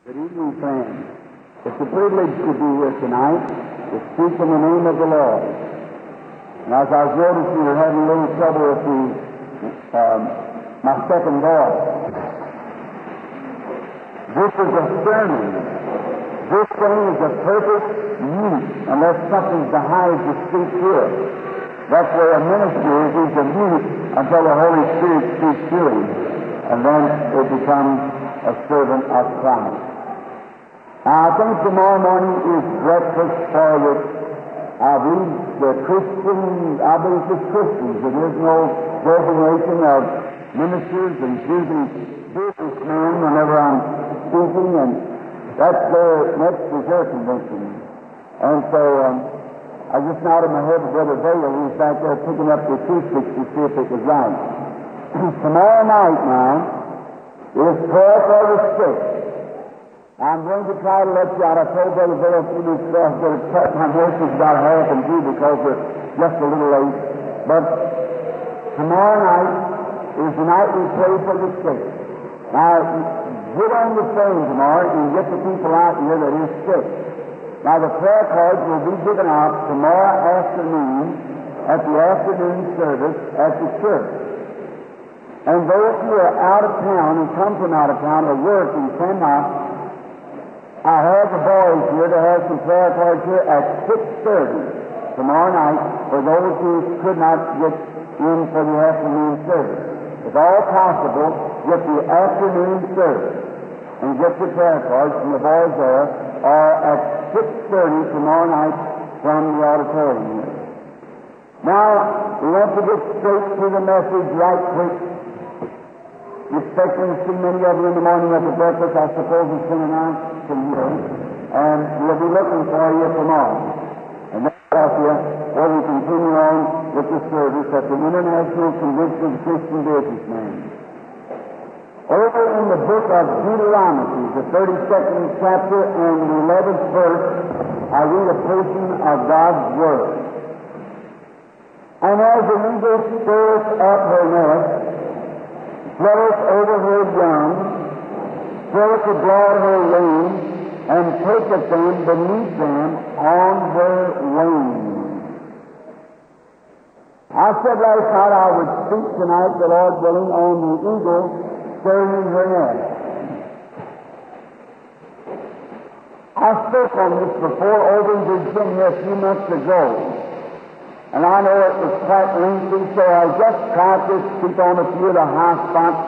Good evening, friends. It's a privilege to be here tonight to speak in the name of the Lord. And as I was noticing, we're having a little trouble with the, um, my second voice. This is a sermon. This thing is a perfect mute unless something's behind to speak here. That's where a minister is. He's a mute until the Holy Spirit speaks to him. And then it becomes a servant of Christ. I think tomorrow morning is breakfast for the, I believe, the Christian, I believe it's Christians. There is no designation of ministers and usually businessmen whenever I'm speaking, and that's their, next their convention. And so, um, I just nodded my head to Brother Vayle, who's back there picking up the acoustics to see if it was right. tomorrow night now is prayer for the sick. I'm going to try to let you out. I told Brother Bill a few minutes ago I was going to cut my voices about half and two because we're just a little late. But tomorrow night is the night we pray for the sick. Now, get on the phone tomorrow and get the people out here that is sick. Now, the prayer cards will be given out tomorrow afternoon at the afternoon service at the church. And those who are out of town and come from out of town or work and cannot, I have the boys here to have some prayer cards here at 6.30 tomorrow night for those who could not get in for the afternoon service. If all possible, get the afternoon service and get the prayer cards from the boys there or at 6.30 tomorrow night from the auditorium here. Now, we want to get straight to the message right quick. Expecting to see many of you in the morning at the breakfast, I suppose it's been announced And we'll be looking for you tomorrow. And that's then Philadelphia, where we continue on with the service at the International Convention of Christian Businessmen. Over in the book of Deuteronomy, the 32nd chapter and the 11th verse, I read a portion of God's Word. And as the eagle stirs up her nest, flutters over her young, throweth abroad her wings, and taketh them beneath them on her wings. I said last night I would speak tonight, the Lord willing, on the eagle stirring her nest. I spoke on this before over in Virginia a few months ago. And I know it was quite lengthy, so I'll just tried to speak on a few of the high spots.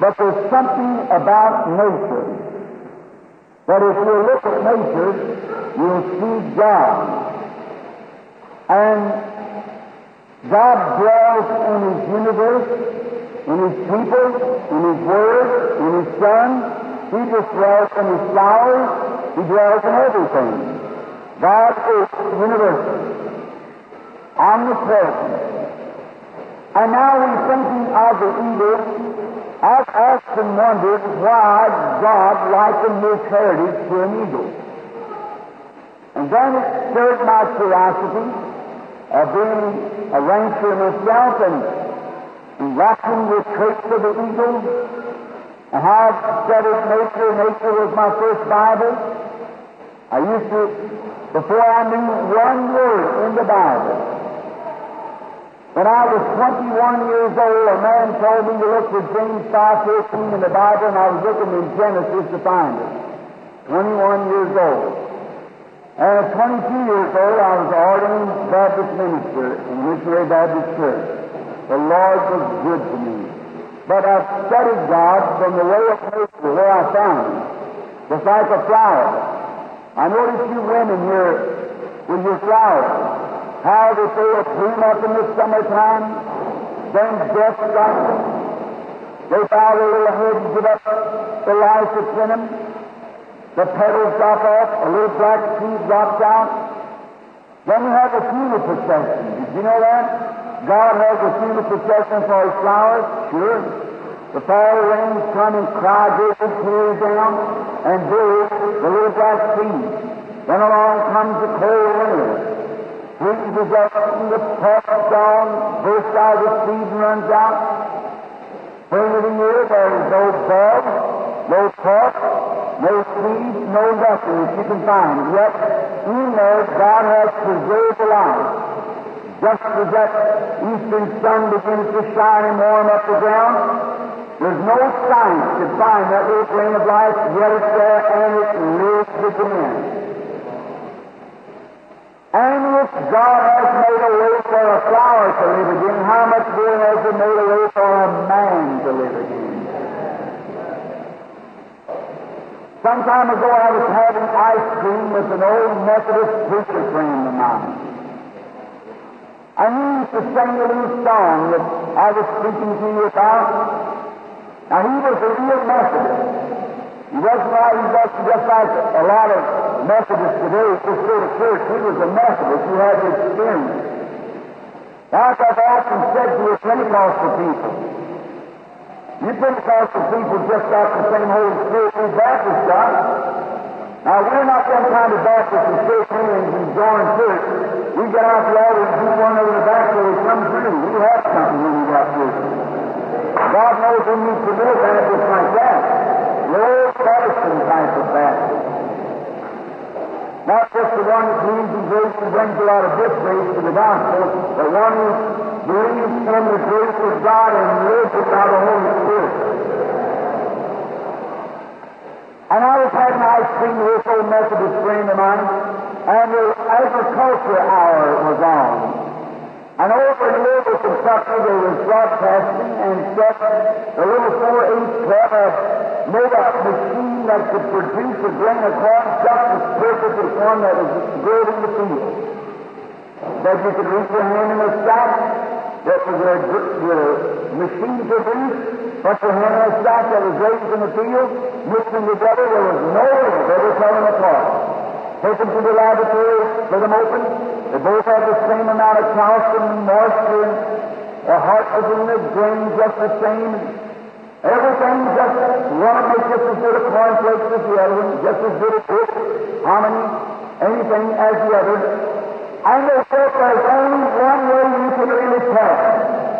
But there's something about nature that if you look at nature, you'll see God. And God dwells in His universe, in His people, in His Word, in His Son. He just dwells in His flowers. He dwells in everything. God is universal omnipresent. And the person. And now we're thinking of the eagle. I've often wondered why God likened this heritage to an eagle. And then it stirred my curiosity of being a rancher myself and, watching the traits of the eagle and how I've studied nature. Nature was my first Bible. I used to, before I knew one word in the Bible, when I was 21 years old, a man told me to look for James 5.13 in the Bible, and I was looking in Genesis to find it. 21 years old. And at 22 years old, I was an ordained Baptist minister in Missionary Baptist Church. The Lord was good to me. But I studied God from the way of nature, where I found Him. Just like a flower. I noticed you women here with your flowers how that they would bloom up in the summertime, then death strikes them. They bow their little head and give up the life that's in them. The petals drop off, a little black seed drops out. Then we have the funeral procession. Did you know that? God has a funeral procession for His flowers? Sure. The fall rains come and cry great tears down and bury the little black seed. Then along comes the cold winter freezes up and the pulse down, bursts out, the seed and runs out. Of the year, there is no bud. no pork, no seeds, no nothing that you can find. Yet in there God has preserved the life. Just as that eastern sun begins to shine and warm up the ground, there's no science to find that little grain of life, yet it's there and it lives with the again. And if God has made a way for a flower to live again, how much more has He made a way for a man to live again? Some time ago I was having ice cream with an old Methodist preacher friend of mine. And he used to sing a little song that I was speaking to you about. Now he was a real Methodist. He wasn't like, he wasn't just like a lot of Methodists today just go to church. He was a Methodist. He had the experience. Like I've often said to you Pentecostal people, you Pentecostal people just got the same Holy Spirit we Baptists got. Now, we're not some kind of Baptists who shake hands and join church. We get out the altar and do one over the back so we come through. We have something when we got church. God knows we need some more Baptists like that. The old Protestant type of Baptist. Not just the one that believes in grace and brings a lot of grace to the gospel, but one who believes in the grace of God and lives without the Holy Spirit. And I was having cream with this old Methodist friend of mine, and the agriculture hour was on. And over in Louisville, Kentucky, they was broadcasting and said the little 4-H club made a machine that could produce a grain of corn just as perfect as one that grown in the field. That you could reach your hand in a sack that was a, the machine produced, put your hand in a sack that was raised in the field, them together, there was no way of ever telling apart. Take them to the laboratory, split them open. They both had the same amount of calcium and moisture, and the heart was in the grain just the same. Everything just one makes just as good a cornflakes as the other one, just as good a cook, hominy, anything as the other. And they said there's only one way you can really tell.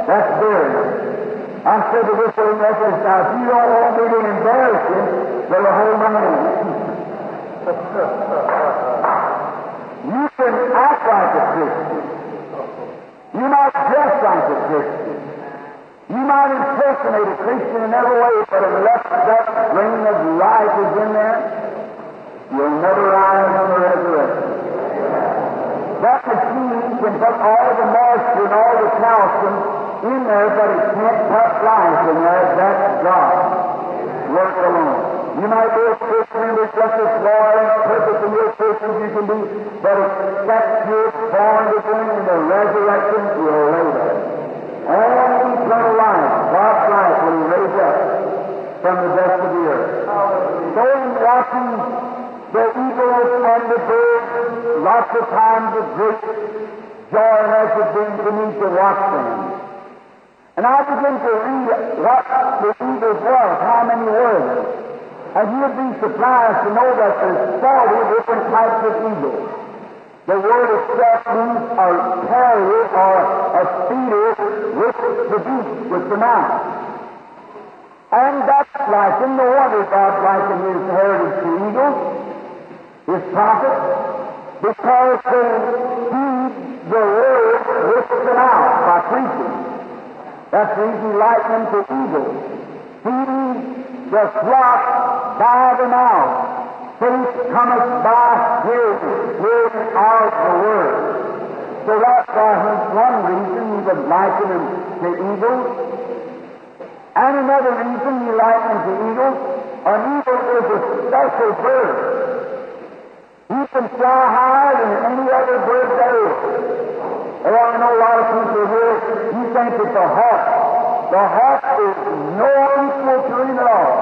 That's burial. I said to this old Methodist, now if you don't want me to embarrass you, then hold my hand. You can act like a Christian. You might dress like a Christian. You might impersonate a Christian in every way, but unless that grain of life is in there, you'll never rise on the resurrection. That machine can put all the moisture and all the calcium in there, but it can't put life in there. That's God. Work alone. You might be a Christian and there's just as loyal and perfect in your Christian as you can be, but except you're born again in the resurrection, you're later. Only eternal life, God's life, will raise up from the dust of the earth. So in watching the eagles and the birds, lots of times of great joy has it been to me to watch them. And I began to read what the eagles was, how many were there. And you'd be surprised to know that there's 40 different types of eagles. The word itself means a carrier or a speeder with the beak, with the mouth. And that's like in the wonder God likened his heritage to eagles, his prophets, because feed the word with the mouth by preaching. That's the reason he likened to eagles, feeding the flock by the mouth. Faith cometh by hearing, hearing of the word. So that's why he's one reason he would liken them to eagles. And another reason he likened them to eagles, an eagle is a special bird. He can fly higher than any other bird there is. Oh, I know a lot of people here, you think it's a hawk. The hawk is no equal to him at all.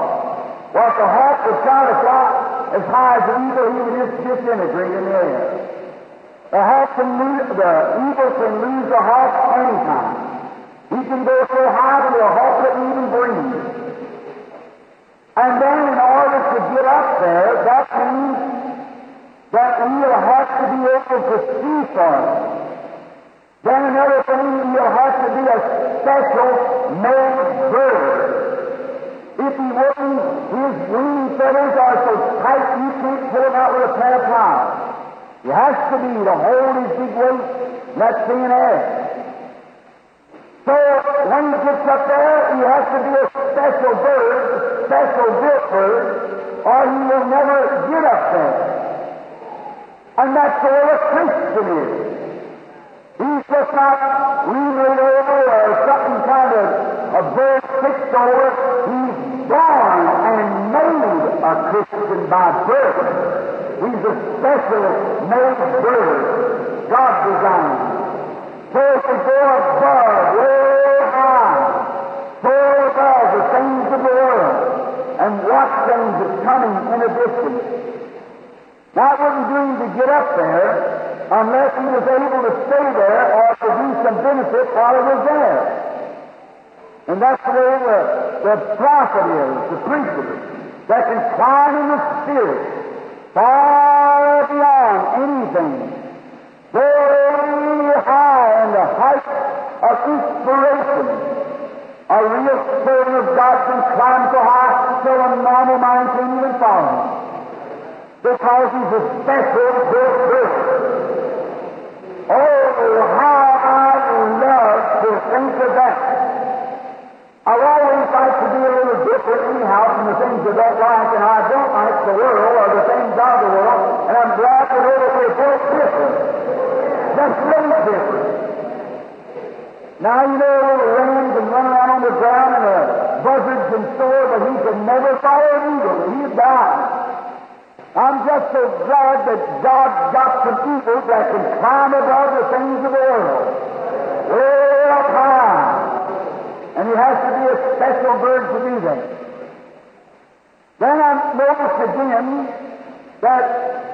Well, if the hawk was trying to fly as high as an eagle, he would just disintegrate in the air. The hawk can lose, the eagle can lose the hawk anytime. He can go so high that the heart couldn't even breathe. And then in order to get up there, that means that he'll have to be able to see for it. Then another thing, he'll have to be a special made bird. If he wouldn't, his feathers are so tight you can't pull them out with a pair of pliers. He has to be to hold his big weight, let sea and air. So when he gets up there, he has to be a special bird, a special built bird, or he will never get up there. And that's the way a Christian is. He's just not remade over or something kind of a bird fixed over. He's born and made a Christian by birth. He's a special made bird. God designed. So he can go above, way high, soar above the things of the world, and watch things that's coming in a distance. Now, it wouldn't do him to get up there unless he was able to stay there or to do some benefit while he was there. And that's the way the, the prophet is, the preacher, that can climb in the Spirit far anything. Very high in the height of inspiration. A real servant of God can climb so high so a normal mind can't even follow him because he's a special good person. Oh, how I love to think of that. I've always liked to be a little different anyhow from the things of that life, and I don't like the world or the things of the world, and I'm glad to know that we're both different. Just a little different. Now, you know, little wrens can run around on the ground and uh, buzzards and so on, but he could never follow an eagle. He'd. I'm just so glad that God got some people that can climb above the things of the world. Way up high. And he has to be a special bird to do that. Then I noticed again that the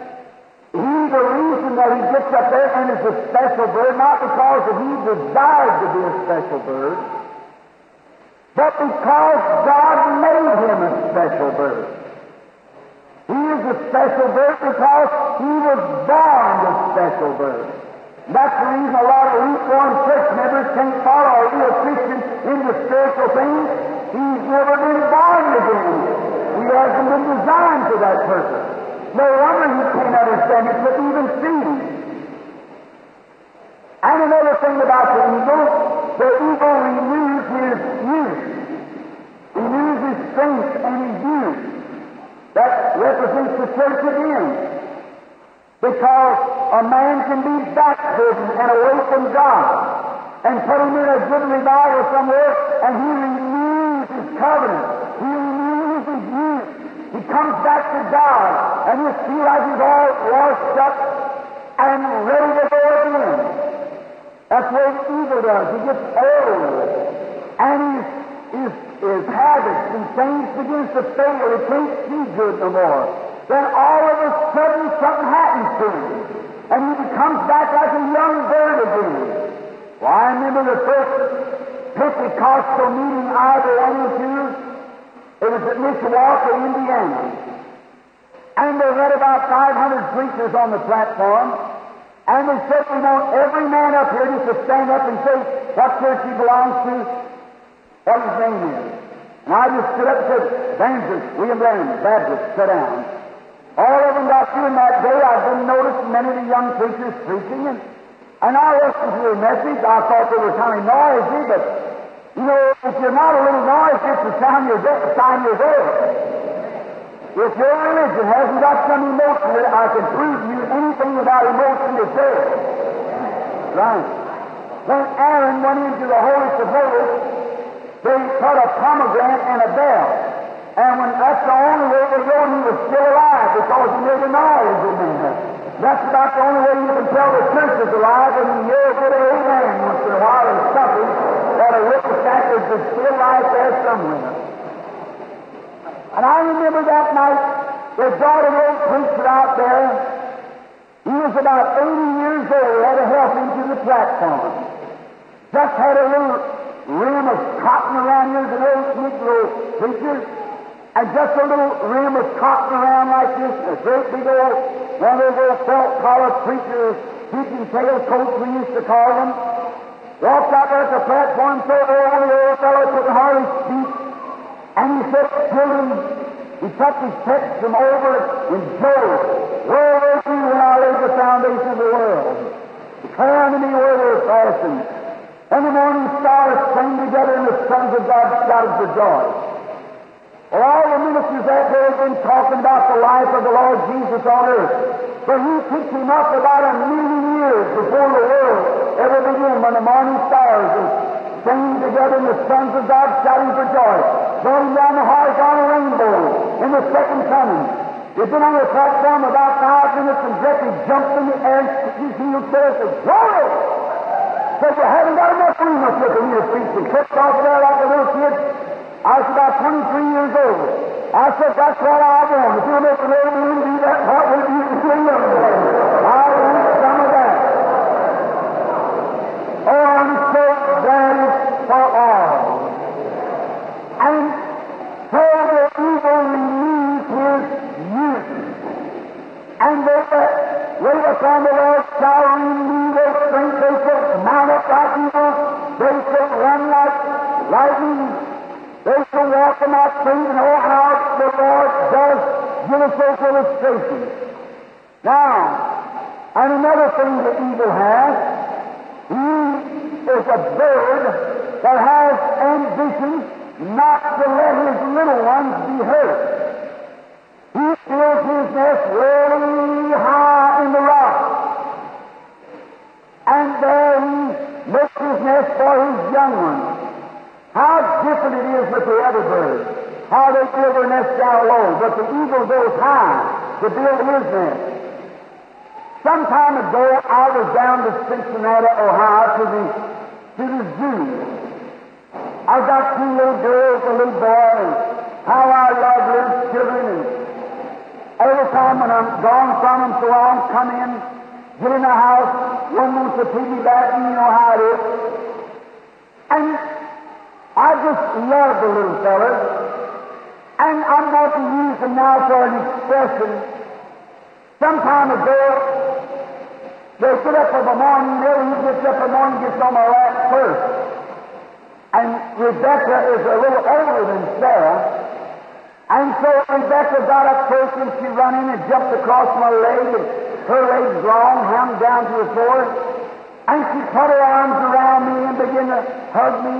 that he gets up there and is a special bird, not because that he desired to be a special bird, but because God made him a special bird. He is a special bird because he was born a special bird. That's the reason a lot of lukewarm church members can't follow a real Christian into spiritual things. He's never been born again. He hasn't been designed for that purpose. No wonder he can't understand it, but even see. And another thing about the eagle, the eagle renews his youth. Renews his strength and his youth. That represents the church again. Because a man can be backslidden and away from God and put him in a good revival somewhere and he renews his covenant. He renews his youth. He comes back to God and you feel like he's all washed up and ready to go again. That's what eagle does. He gets old and his, his, his habits and things begins to fail. He can't see good no more then all of a sudden something happens to him. And he becomes back like a young bird again. Well, I remember the first Pentecostal meeting I went into. It was at Mishawaka, Indiana. And they had about 500 preachers on the platform. And they we want every man up here just to stand up and say what church he belongs to, what his name is. And I just stood up and said, Evangelist William Branham, Baptist, sit down. All of them got through in that day. I've been noticing many of the young preachers preaching, and, and I listened to their message. I thought they were kind of noisy, but you know, if you're not a little noisy, it's the you're. Sign you're dead. If your religion hasn't got some emotion in it, I can prove to you anything without emotion is dead. Right. When Aaron went into the of holies, they put a pomegranate and a bell. And when that's the only way they know he was still alive because he made a noise in there. That's about the only way you can tell the church is alive when you a good amen once in a while and something that a witness that there's still life there somewhere. And I remember that night they brought an old preacher out there. He was about 80 years old, had to help him to the platform. Just had a little rim of cotton around here, an old Negro preacher and just a little rim of cotton around like this, a great big old, one of those old felt collar preachers, pigeon tail coats we used to call them. Walked out there at the platform so old, the old fellow couldn't hardly speak. And he said, Children, He took his text from over in Job. Where were you when I laid the foundation of the world? Declare unto me where they were fastened. And the morning stars sang together, and the sons of God shouted for joy. Well, all the ministers that day have been talking about the life of the Lord Jesus on earth. For he picked him up about a million years before the world ever began when the morning stars singing together and the sons of God shouting for joy. Him down the horizontal rainbow in the second coming. He'd been on the platform about five minutes and directly jumped in the air and his heels said, Glory! Said you haven't got enough room up here for to preach and clipped off there like a little kid. I was about 23 years old. I said, that's what I want. If you'll make little room to do that, what would you do young man? I want some of that. Oh, I'm so glad it's for all. And so the evil renews his youth. And they that wait upon the Lord shall renew their strength. They shall mount up like eagles. They shall run like lightning. They shall walk in that faint and oh how the Lord does give us those illustrations. Now, and another thing the eagle has, he is a bird that has ambition not to let his little ones be hurt. He builds his nest really high. And there he makes his nest for his young ones. How different it is with the other birds. How they build their nest down low, but the eagle goes high to build his nest. Some time ago, I was down to Cincinnati, Ohio, to the to the zoo. I got two little girls, a little boy, and how I love little children. And every time when I'm gone from them so long, come in, get in the house, one wants to piggyback, and you know how it is. And I just love the little fellas. And I'm going to use them now for an expression. Some time ago, they get up in the morning, he gets up in the morning, gets on my lap first. And Rebecca is a little older than Sarah. And so Rebecca got up first and she ran in and jumped across my leg and her legs long, hung down to the floor. And she put her arms around me and began to hug me.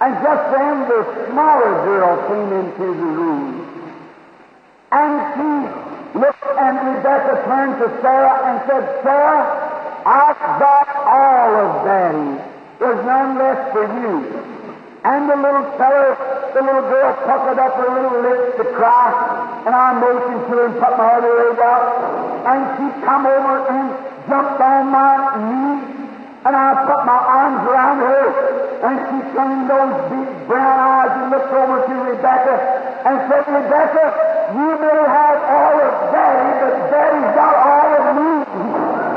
And just then the smaller girl came into the room. And she looked and Rebecca turned to Sarah and said, Sarah, I've got all of Daddy. There's none left for you. And the little fellow, the little girl puckered up her little lips to cry, and I motioned to her and put my other leg out. And she come over and jumped on my knee, and I put my arms around her, and she turned those big brown eyes and looked over to Rebecca and said, Rebecca, you may have all of Daddy, but Daddy's got all of me.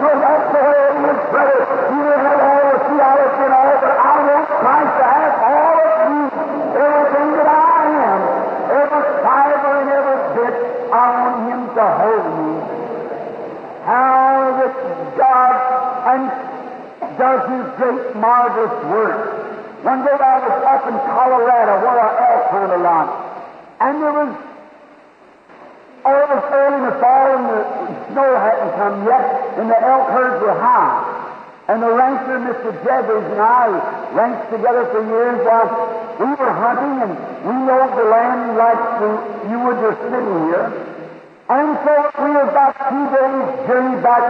So that's the way it is, brother. You may have all of theology and all, but I want Christ to have all of me. Everything that I am, every fiber and every bit, I want Him to hold me. How that God and does His great, marvelous work. One day I was up in Colorado where I elk hunt a lot, and there was Oh, it was early in the fall and the snow hadn't come yet, and the elk herds were high. And the rancher, Mr. Jeffries, and I ranched together for years while we were hunting and we rode the land like the, you would just sitting here. And so we were about two days journey back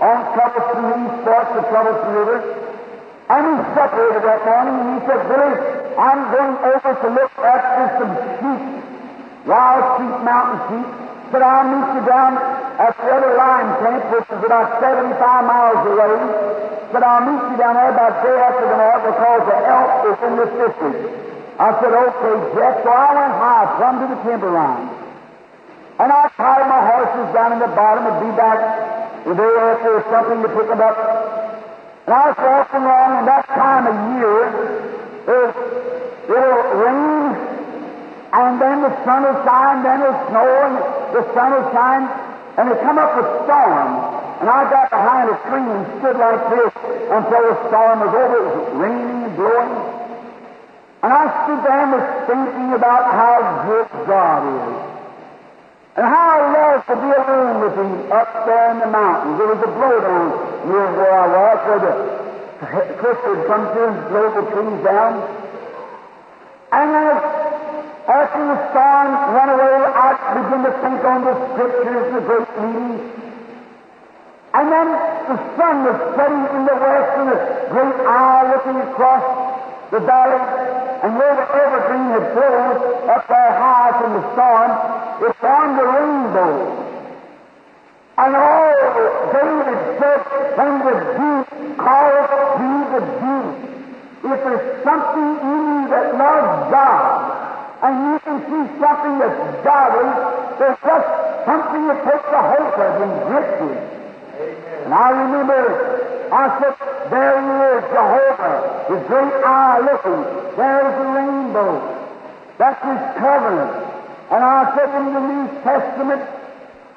on Troublesome East Fork to Troublesome River. And we separated that morning and he said, Billy, I'm going over to look after some sheep wild sheep, mountain sheep, but I'll meet you down at the other line camp, which is about 75 miles away. But I'll meet you down there about day after tomorrow because the elk is in this district. I said, okay, Jeff. So I went high, plumb to the timber line. And I tied my horses down in the bottom and be back the day after or something to pick them up. And I was walking along, and that time of year, there's it'll rain and then the sun will shine, then it'll snow, and the sun will shine, and it come up a storm. And I got behind a tree and stood like this until the storm was over. It was raining and blowing. And I stood there and was thinking about how good God is. And how I love to be alone with Him up there in the mountains. There was a blowdown near where I was, where the cliff would come and blow the trees down. And as after the storm went away, I began to think on the scriptures, the great meetings. And then the sun was setting in the west and the great eye looking across the valley. And where the evergreen had flown up there high from the storm, it formed a rainbow. And all David said, when the deep calls to the deep, if there's something in you that loves God, and you can see something that's godly, there's just something that takes a hold of and grips you. And I remember, I said, there he is, Jehovah, his great eye looking. There's the rainbow. That's his covenant. And I said in the New Testament,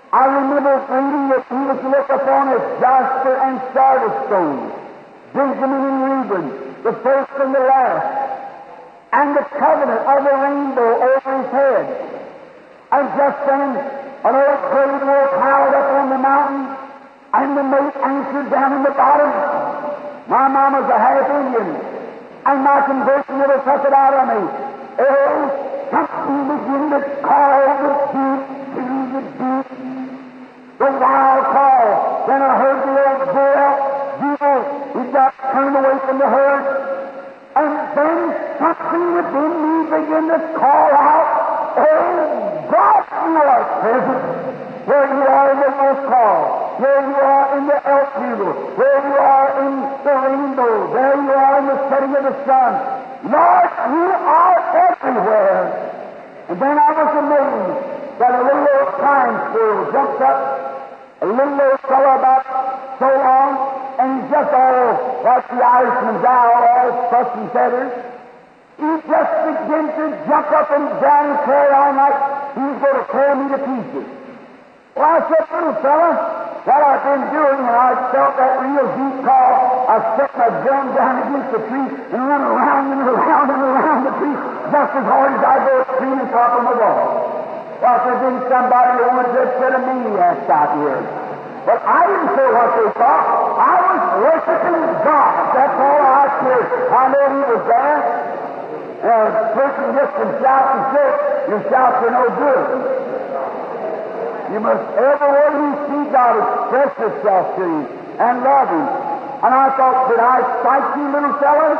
I remember reading that he was looked upon as jasper and sardius stone, Benjamin and Reuben, the first and the last, and the covenant of the rainbow over his head. And just then, an old grave wolf howled up on the mountain, and the mate answered down in the bottom. My mama's a half Indian, and my conversion never took it out of me. Oh, something began to call the deep to the deep. The wild call. Then I heard the old bull, bugle. He got turned away from the herd. And then something within me began to call out, Oh, God, you are present. Where you are in the wolf call, where you are in the elk bugle, where you are in the rainbow, there you are in the of. Lord, you are everywhere. And then I was amazed that a little old pine squirrel jumped up, a little old fellow about so long, and he's just oh, all like the Irishman's owl, all fuss and feathers. He just began to jump up and down and carry on like he's going to tear me to pieces. Well, I said, little fella, what I've been doing when I felt that real deep call, I set my gun down against the tree and run around and around and around the tree just as hard as I go between the top of my wall. Well, I said, then somebody that wanted to set a maniac out here. But I didn't care what they thought. I was worshiping God. That's all I cared. I know He was there. And a person just can shout and say, your shouts are no good. You must everywhere you see God express Himself to you and love Him. And I thought, did I strike you, little fellow?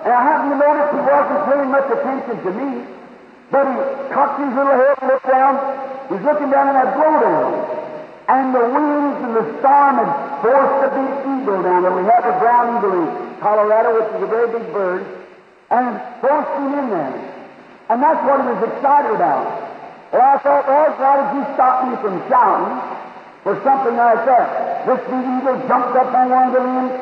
And I happened to notice he wasn't paying much attention to me. But he cocked his little head and looked down. He's looking down in that blowdown. And the winds and the storm had forced the big eagle down there. We have a brown eagle in Colorado, which is a very big bird, and forced him in there. And that's what he was excited about. Well, I thought, Lord, why did you stop me from shouting for something like that? This big eagle jumped up on one of the limbs,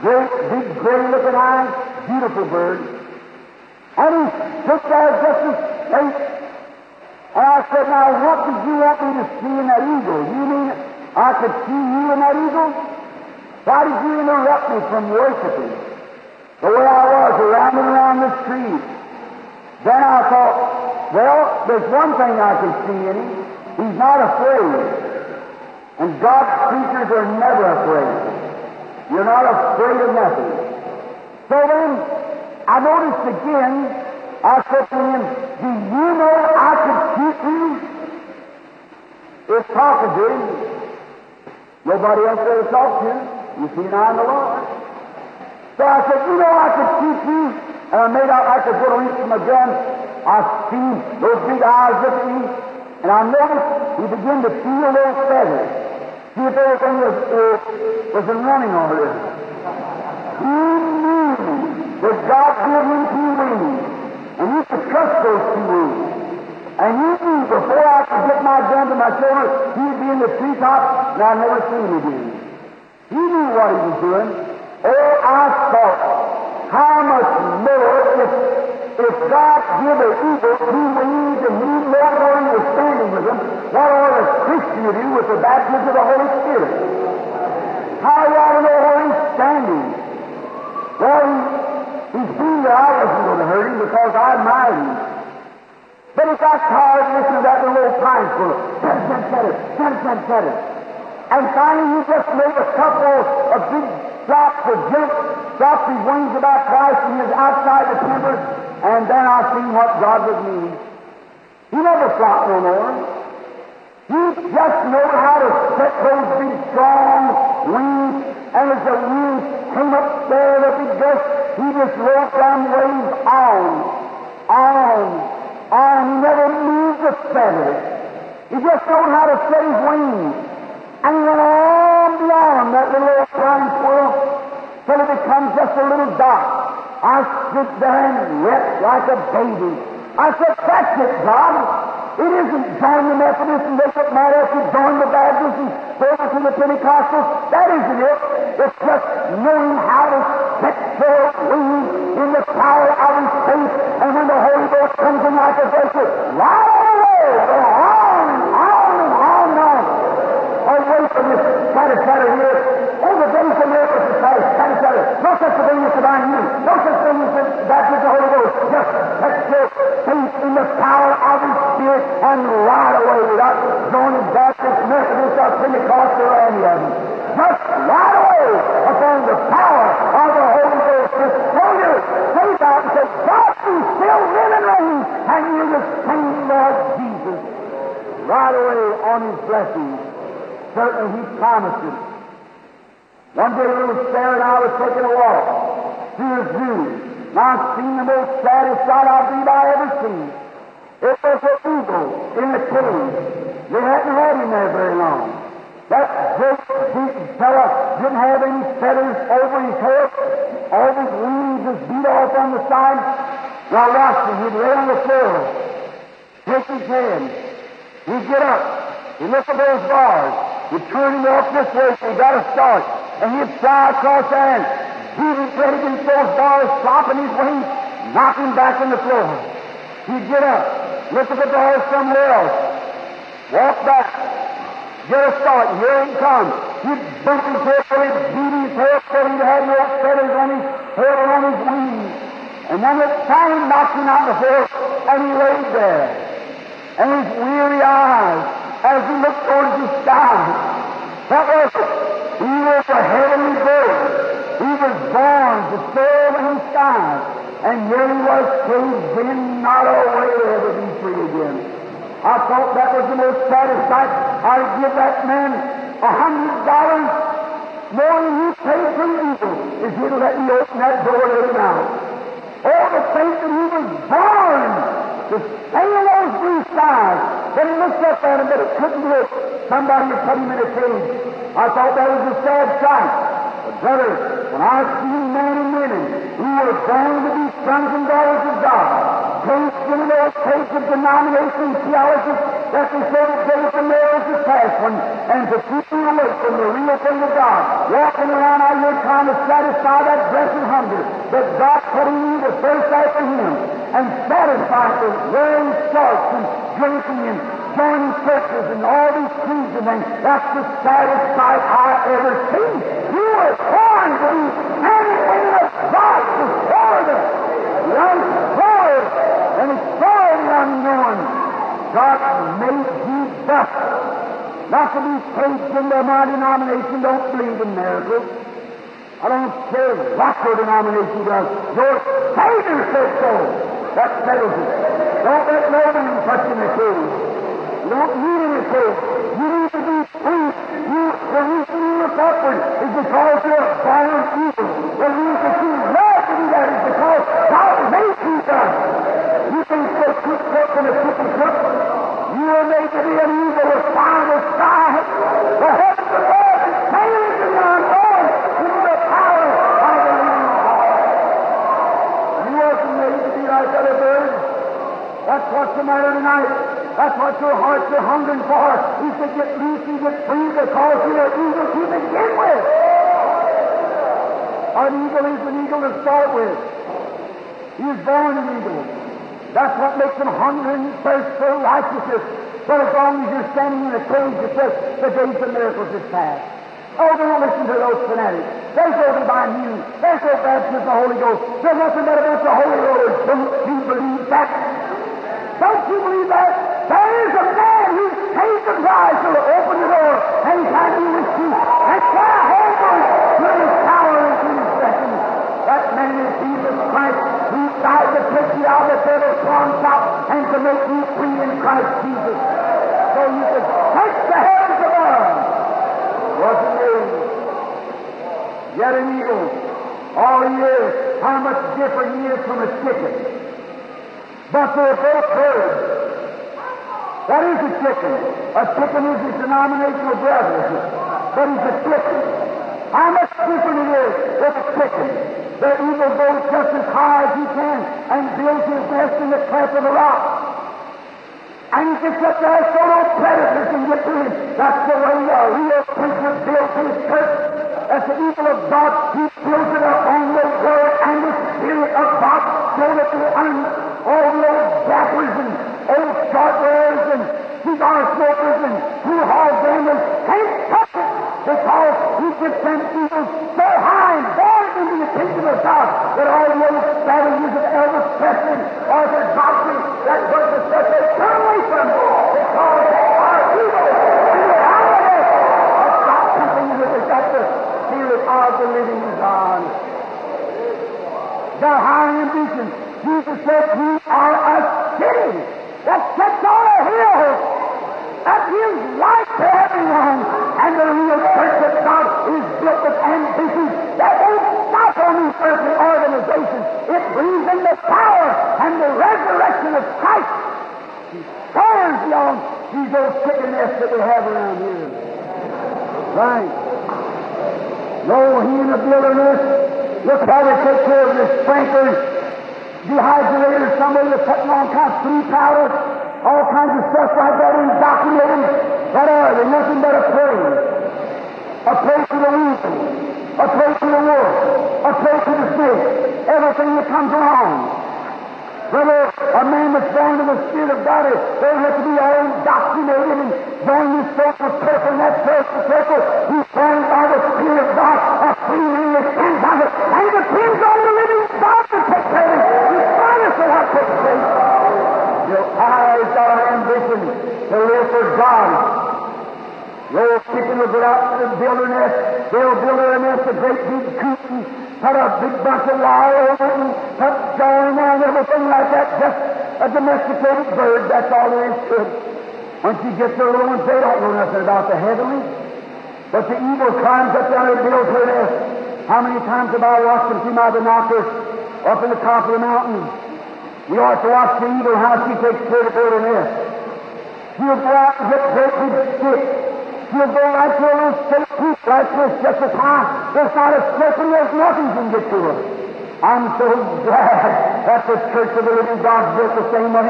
great, big, gray-looking eyes, beautiful bird. And he stood there just as straight. And I said, now, what did you want me to see in that eagle? You mean I could see you in that eagle? Why did you interrupt me from worshiping? The way I was, around and around this tree. Then I thought, well, there's one thing I can see in him. He's not afraid. And God's creatures are never afraid. You're not afraid of nothing. So then, I noticed again, I said to him, Do you know I could shoot you? It's him. Nobody else there to talk to. You see, and I'm the Lord. So I said, You know I could shoot you? And I made out like I was going to reach for my gun. I see those big eyes look at me, and I noticed he began to feel those feathers. See if everything was, uh, was in running order. He knew that God gave him two wings, and he could trust those two wings. And he knew before I could get my gun to my shoulder, he'd be in the treetop, and I'd never see him again. He knew what he was doing. Oh, I thought, how much more if, if God give an eagle two wings and he know where he was standing with them, what ought a Christian to do with the baptism of the Holy Spirit? How ought to know where he's standing. Well, he, he seen that I wasn't going to hurt him. because I admired him. But he got tired listening to that little pine cut it, cut it, cut it, cut it. And finally he just made a couple of big drops of jump, dropped his wings about twice and was outside the timber, and then I seen what God would meaning. He never flopped no more. He just know how to set those big strong wings, and as the wings came up there, the big gust, he just rode down waves on, on, on. He never moved a feather. He just knowed how to set his wings. And he went on beyond that little old pine squirrel till it becomes just a little dot. I stood there and wept like a baby. I said, that's it, God. It isn't join the Methodists and make it matter if you join the Baptists and over to the Pentecostals. That isn't it. It's just knowing how to set your wings in the power of His faith. And when the Holy Ghost comes in like a vessel, right away, go on and on and on and on. Away from scatter scatter here. Oh, the days of miracles is scatter. No such thing as divine healing. No such thing as baptism of the Holy Ghost. Just set your faith in the power of His And right away without joining Baptist, Methodist, or Pentecostal or any of them. Just right away upon the power of the Holy Ghost. Just throw your faith out and say, God, you still live and reign, and you're the same Lord Jesus. Right away on His blessings. Certainly He promised it. One day little Sarah and I was taking a walk through a zoo. And I seen the most saddest sight I believe I ever seen. It was an eagle in a cage. They hadn't had him there very long. That great big fella didn't have feathers over his head. All his wings was beat off on the side. Now watch him. He'd lay on the floor. Take his hand. He'd get up. He'd look at those bars. He'd turn him off this way so he got a start. And he'd fly across there and beat his head against those bars, flopping his wings, knock him back on the floor. He'd get up, look at the bars somewhere else, walk back, get a start, and here he comes. He'd bump his head he'd beat he'd had no feathers on his head or on his wings. And then it finally knocked him out the floor, and he laid there. And his weary eyes, as he looked towards the sky, what was it? He was a heavenly bird. He was born to soar in the skies. And here he was caged in, not a way to ever be free again. I thought that was the most satisfied. I'd give that man a hundred dollars more than he paid for the eagle if he'd let me open that door right now. Oh, the faith that he was born to sail those blue skies. But he looked up at him, but it couldn't it. Somebody had put him in a cage. I thought that was a sad sight. But brother, when I see men and women who are born to be sons and daughters of God, placed in those cages of denomination theology that they say that David and there is the past one, and to keep you away from the real thing of God, walking around out here trying to satisfy that blessed hunger that God put in you to thirst after Him, and satisfy the wearing shorts and drinking and joining churches and all these creeds and things. That's the saddest sight I ever seen. You were born to be women of God to soar the young soar and explore the unknown. God made you thus. Not to be caged into my denomination, don't believe in miracles. I don't care what your denomination does. Your Savior said so. That settles it. Don't let no man touch in the cage. You don't need any cage. You need to be free. You, the reason you is because you're a born eagle. The reason you love to do that is because God made you that. You can say quick cook and a cookie cook. You were made to be an eagle with fire the sky. The heavens of earth is changed and you're unknown into the power of the living God. You wasn't made to be like other birds. That's what's the matter tonight. That's what your hearts are hungering for. You should get loose and get free because you're an eagle to begin with. An eagle is an eagle to start with. He was born an eagle. That's what makes him hungry and thirst for righteousness. But as long as you're standing in a cage, it says the days of miracles is past. Oh, don't listen to those fanatics. There's no divine. There's no baptism of the Holy Ghost. There's nothing a bunch of holy rollers. Don't you believe that? Price to open the door anytime you wish to and fly homeward with his power and to his blessing. That man is Jesus Christ who died to take you out of the devil's pawn shop and to make you free in Christ Jesus. So you can take the heavens above. Wasn't you? Yet an eagle. All he is, how much different he is from a chicken. But they're both birds. What is a chicken? A chicken is his denominational brother, but he's a chicken. How much different it is with a chicken. The eagle goes just as high as he can and builds his nest in the cleft of the rock. And he gets up there so no predators can get to him. That's the way a real preacher builds his church. As the eagle of God, he builds it up on the word and the spirit of God so that the un, all the old gappers and old shortwares and cigar smokers and two hog gamblers. Can't touch it! Because he gets them eagles so high and born into the kingdom of God that all the old savages of Elvis Presley, Arthur Godfrey, that bunch of stuff, they turn away from it because they are evil. And the reality has got something to do with that the spirit of the living God. Their high ambition. Jesus said, We are a city that sits on a hill that gives light to everyone. And the real church of God is built with ambitions that won't stop on these earthly organizations. It believes in the power and the resurrection of Christ. He soars beyond these old chicken nests that we have around here. Right. No, he in the wilderness, look how they take care of the sprinklers, dehydrated somebody that's putting on kind of free powder, all kinds of stuff like that, indoctrinating. What are they? Nothing but a prey. A prey to the weasel, a prey to the wolf, a prey to the snake, everything that comes along. Brother, a man that's born in the Spirit of God, they have to be all indoctrinated and join this social circle and that social circle. He's born by the Spirit of God, a free man that stands on it, and depends on the living God to take care of him, regardless of what takes place. Your eyes are ambition to live for God. The old chicken will go out to a nest. They'll build a nest, a great big coop, put a big bunch of wire and in there and everything like that. Just a domesticated bird, that's all there is to it. Once you get the little ones, they don't know nothing about the heavenly. But the eagle climbs up there and builds her nest. How many times have I watched them through my binoculars up in the top of the mountain? You ought to watch the eagle, how she takes care build her nest. She'll go out and get great big sticks. She'll go right to a little straight peak like this, just as high. There's not a serpent, there's nothing can get to her. I'm so glad that the Church of the Living God built the same way.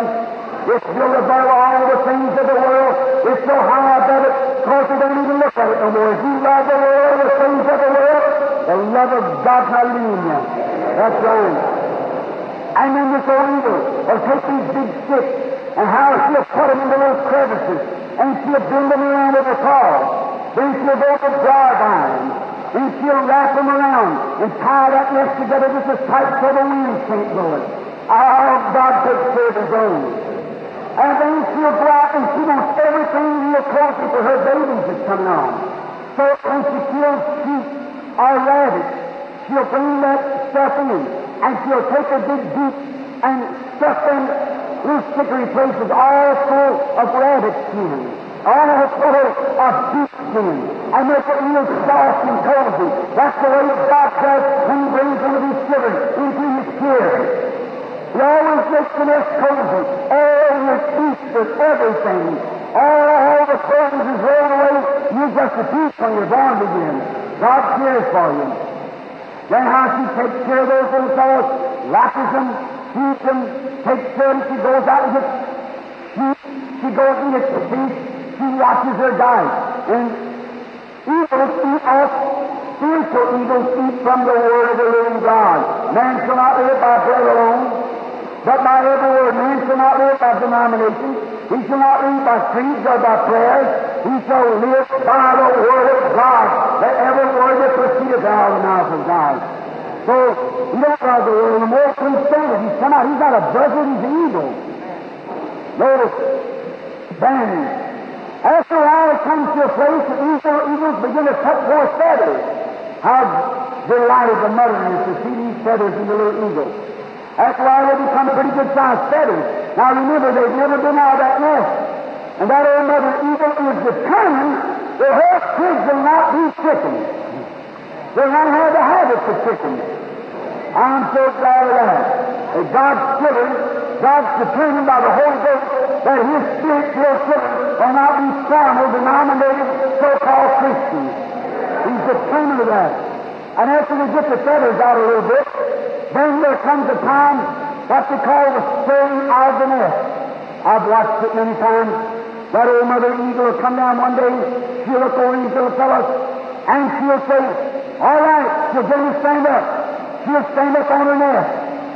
It's built above all the things of the world. It's so high above it, because they don't even look at it no more. If you love the world, the things of the world, the love of God, hallelujah. That's right. And then this old eagle will take these big sticks and how she'll put them into those crevices and she'll bend them around with her paws. Then she'll go to jar vines and she'll wrap them around and tie that nest together just as tight so the wind can't blow it. Oh, God takes care of His own. And then she'll go out and she wants everything real closely for her babies that's coming on. So when she kills sheep or rabbits, she'll bring that stuff in and she'll take a big deep and stuff them little stickery places all full of rabbit skin, all full of beef skin, and make it real soft and cozy. That's the way God does when He brings one of His children into His care. He always makes the nest cozy, all with beef with everything. All the clothes is rolled away. You just a piece when you're born again. God cares for you. Then how she takes care of those little fellows, latches them, feeds them, takes care of them. She goes out and sheep. She goes and gets the beef. She watches her die. And eagles eat off, spiritual eagles eat from the word of the living God. Man shall not live by bread alone, but by every word. Man shall not live by denomination. He shall not live by creeds or by prayers. He shall live by the word of God. Let so you don't love the world anymore, come stand it. He's come out. He's not a buzzard, he's an eagle. Notice, then, after a while it comes to a place that little eagles begin to cut forth feathers. How delighted the mother is to see these feathers in the little eagle. After a while they become pretty good sized feathers. Now remember, they've never been out of that nest. And that old mother eagle is determined that her kids will not be chickens. They'll to have the habits of chickens. I'm so glad of that. That God's children, God's determined by the Holy Ghost that His Spirit-filled children will not be formal, denominated, so-called Christians. He's determined of that. And after they get the feathers out a little bit, then there comes a time what they call the stirring of the nest. I've watched it many times. That old mother eagle will come down one day, she'll look over these little fellows, and she'll say, all right, to stand up. She'll stand up on her nest.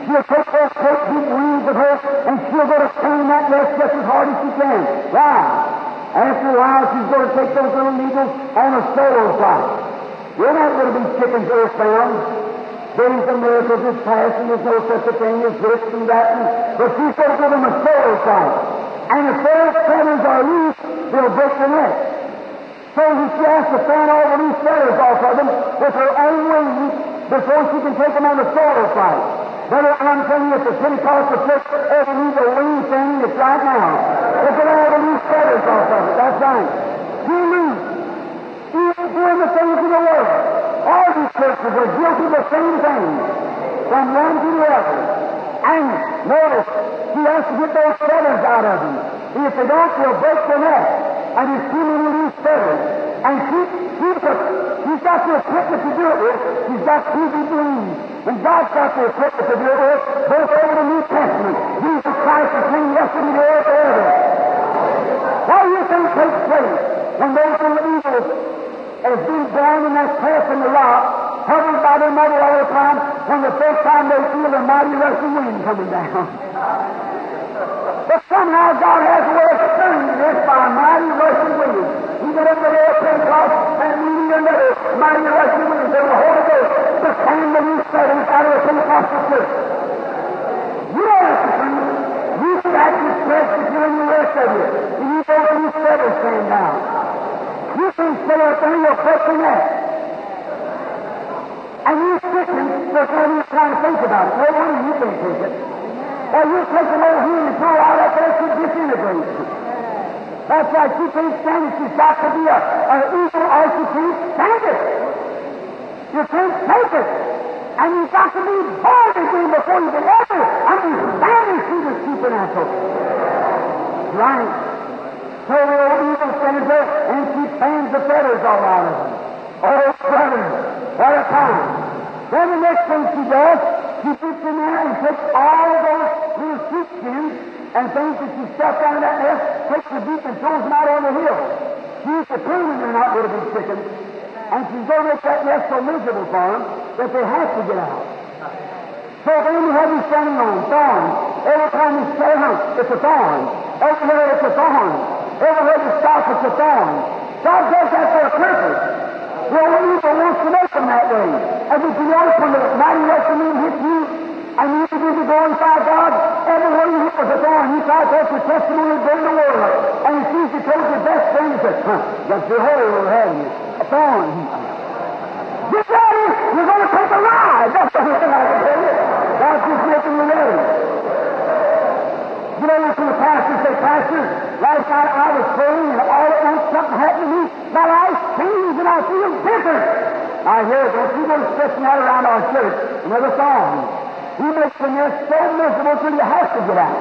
She'll take those great deep wings of hers, and she'll go to sting that nest just as hard as she can. Why? After a while, she's going to take those little needles on a solo flight. You're not going to be chickens earthbound. Days of miracles is past, and there's no such a thing as this and that. And, but she's going to give them a solo flight. And if those feathers are loose, they'll break the nest. So she has to fan all the loose feathers off of them with her own wings before she can take them on the solo flight. Brother, I'm telling you, it's a Pentecostal church, every needs a wing thing that's right now. Look at all the loose feathers off of it. That's right. You loose. Even doing the things of the world. All these churches are guilty of the same thing. From one to the other. And notice, he has to get those feathers out of them. If they don't, they'll break the nest. And he's too many loose feathers. And she, she's, a, she's got the equipment to do it with. She's got wings. And God's got the equipment to do it with, both over the New Testament. Jesus Christ is same yesterday, today, and forever. What do you think takes place when those little eagles as being born in that cleft in the rock, covered by their mother all the time, when the first time they feel the mighty rushing wind coming down. but somehow God has a way of stirring this by a mighty rushing wind. Up there at Pentecost and meeting another mighty rushing wind of the Holy Ghost to fan the new feathers out of the Pentecostal church. You know what the truth. You practice press if you're in the rest of you. And you don't let these feathers stand down. You can up there, you'll break the net. And you that's what you're trying to think about it. No wonder you can't take it. Or you take an old hen and throw out up there, she disintegrates. That's why she can't stand it. She's got to be a, a eagle or she can't it. You can't take it. And you've got to be born again before you can ever understand and see the supernatural. Right. So the old eagle stands and she fans the feathers all out of him. Oh, brother, what a time. Then the next thing she does, she gets in there and takes all those little sheepskins and things that she stuffed down that nest, takes the deep and throws them out on the hill. She's the determined they're not going to be chickens. And she's going to make that nest so miserable for them that they have to get out. So then you have you standing on thorns. Every time you say hunt, it's a thorn. Everywhere it's a thorn. Everywhere you stop, it's a thorn. God does that for a purpose. The old evil wants to make them that way. And if you when the mighty wind hits you, and you begin to glorify God, everywhere you was a thorn. You thought that's your testimony to bring the world. And he see, you told your best friend, he said, huh, that's your hole, haven't you? A thorn. Get ready! You're going to take a ride! That's the thing I can tell you. God's just making you ready. You know, to the pastor say, Pastor, last night I was praying and all at once something happened to me. My life changed and I feel different. I hear. Don't you go stretching that around our church. Another song. He makes the nest so miserable till you have to get out.